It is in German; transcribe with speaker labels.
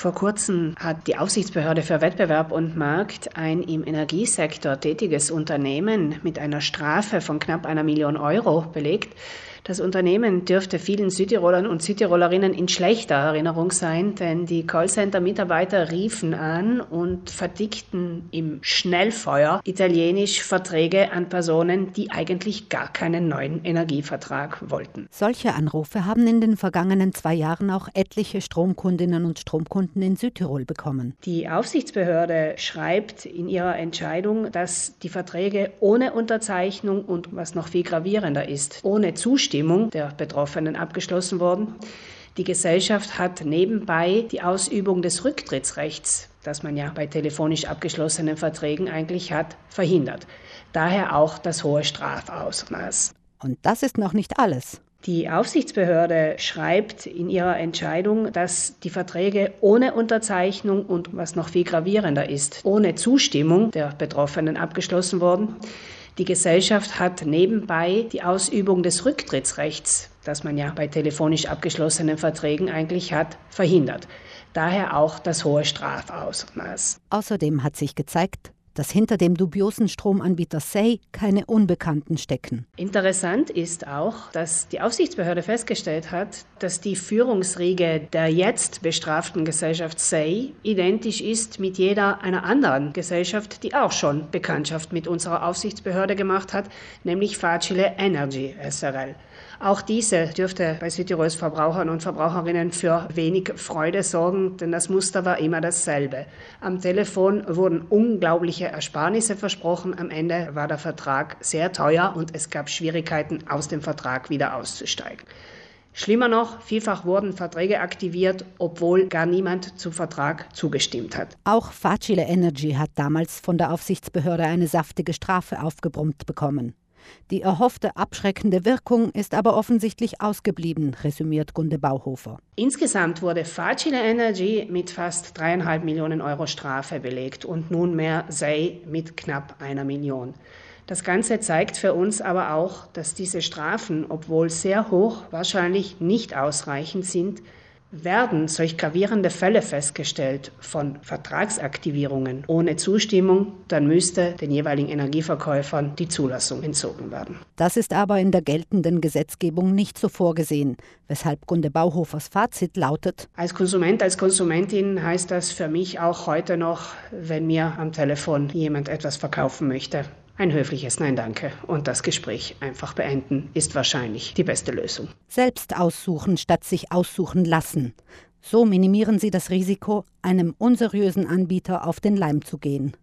Speaker 1: Vor kurzem hat die Aufsichtsbehörde für Wettbewerb und Markt ein im Energiesektor tätiges Unternehmen mit einer Strafe von knapp einer Million Euro belegt. Das Unternehmen dürfte vielen Südtirolern und Südtirolerinnen in schlechter Erinnerung sein, denn die Callcenter-Mitarbeiter riefen an und verdickten im Schnellfeuer italienisch Verträge an Personen, die eigentlich gar keinen neuen Energievertrag wollten.
Speaker 2: Solche Anrufe haben in den vergangenen zwei Jahren auch etliche Stromkundinnen und Stromkunden in Südtirol bekommen.
Speaker 1: Die Aufsichtsbehörde schreibt in ihrer Entscheidung, dass die Verträge ohne Unterzeichnung und was noch viel gravierender ist, ohne Zustimmung Zustimmung der Betroffenen abgeschlossen worden. Die Gesellschaft hat nebenbei die Ausübung des Rücktrittsrechts, das man ja bei telefonisch abgeschlossenen Verträgen eigentlich hat, verhindert. Daher auch das hohe Strafausmaß.
Speaker 2: Und das ist noch nicht alles.
Speaker 1: Die Aufsichtsbehörde schreibt in ihrer Entscheidung, dass die Verträge ohne Unterzeichnung und was noch viel gravierender ist, ohne Zustimmung der Betroffenen abgeschlossen wurden. Die Gesellschaft hat nebenbei die Ausübung des Rücktrittsrechts, das man ja bei telefonisch abgeschlossenen Verträgen eigentlich hat, verhindert. Daher auch das hohe Strafausmaß.
Speaker 2: Außerdem hat sich gezeigt, dass hinter dem dubiosen Stromanbieter Say keine Unbekannten stecken.
Speaker 1: Interessant ist auch, dass die Aufsichtsbehörde festgestellt hat, dass die Führungsriege der jetzt bestraften Gesellschaft Say identisch ist mit jeder einer anderen Gesellschaft, die auch schon Bekanntschaft mit unserer Aufsichtsbehörde gemacht hat, nämlich Facile Energy SRL. Auch diese dürfte bei Südtirols Verbrauchern und Verbraucherinnen für wenig Freude sorgen, denn das Muster war immer dasselbe. Am Telefon wurden unglaubliche Ersparnisse versprochen. Am Ende war der Vertrag sehr teuer und es gab Schwierigkeiten, aus dem Vertrag wieder auszusteigen. Schlimmer noch, vielfach wurden Verträge aktiviert, obwohl gar niemand zum Vertrag zugestimmt hat.
Speaker 2: Auch Facile Energy hat damals von der Aufsichtsbehörde eine saftige Strafe aufgebrummt bekommen. Die erhoffte abschreckende Wirkung ist aber offensichtlich ausgeblieben, resümiert Gunde Bauhofer.
Speaker 1: Insgesamt wurde Facile Energy mit fast dreieinhalb Millionen Euro Strafe belegt und nunmehr Say mit knapp einer Million. Das Ganze zeigt für uns aber auch, dass diese Strafen, obwohl sehr hoch, wahrscheinlich nicht ausreichend sind, werden solch gravierende Fälle festgestellt von Vertragsaktivierungen ohne Zustimmung, dann müsste den jeweiligen Energieverkäufern die Zulassung entzogen werden.
Speaker 2: Das ist aber in der geltenden Gesetzgebung nicht so vorgesehen, weshalb Gunde Bauhofers Fazit lautet:
Speaker 1: Als Konsument, als Konsumentin heißt das für mich auch heute noch, wenn mir am Telefon jemand etwas verkaufen möchte, ein höfliches Nein danke und das Gespräch einfach beenden ist wahrscheinlich die beste Lösung.
Speaker 2: Selbst aussuchen statt sich aussuchen lassen. So minimieren Sie das Risiko, einem unseriösen Anbieter auf den Leim zu gehen.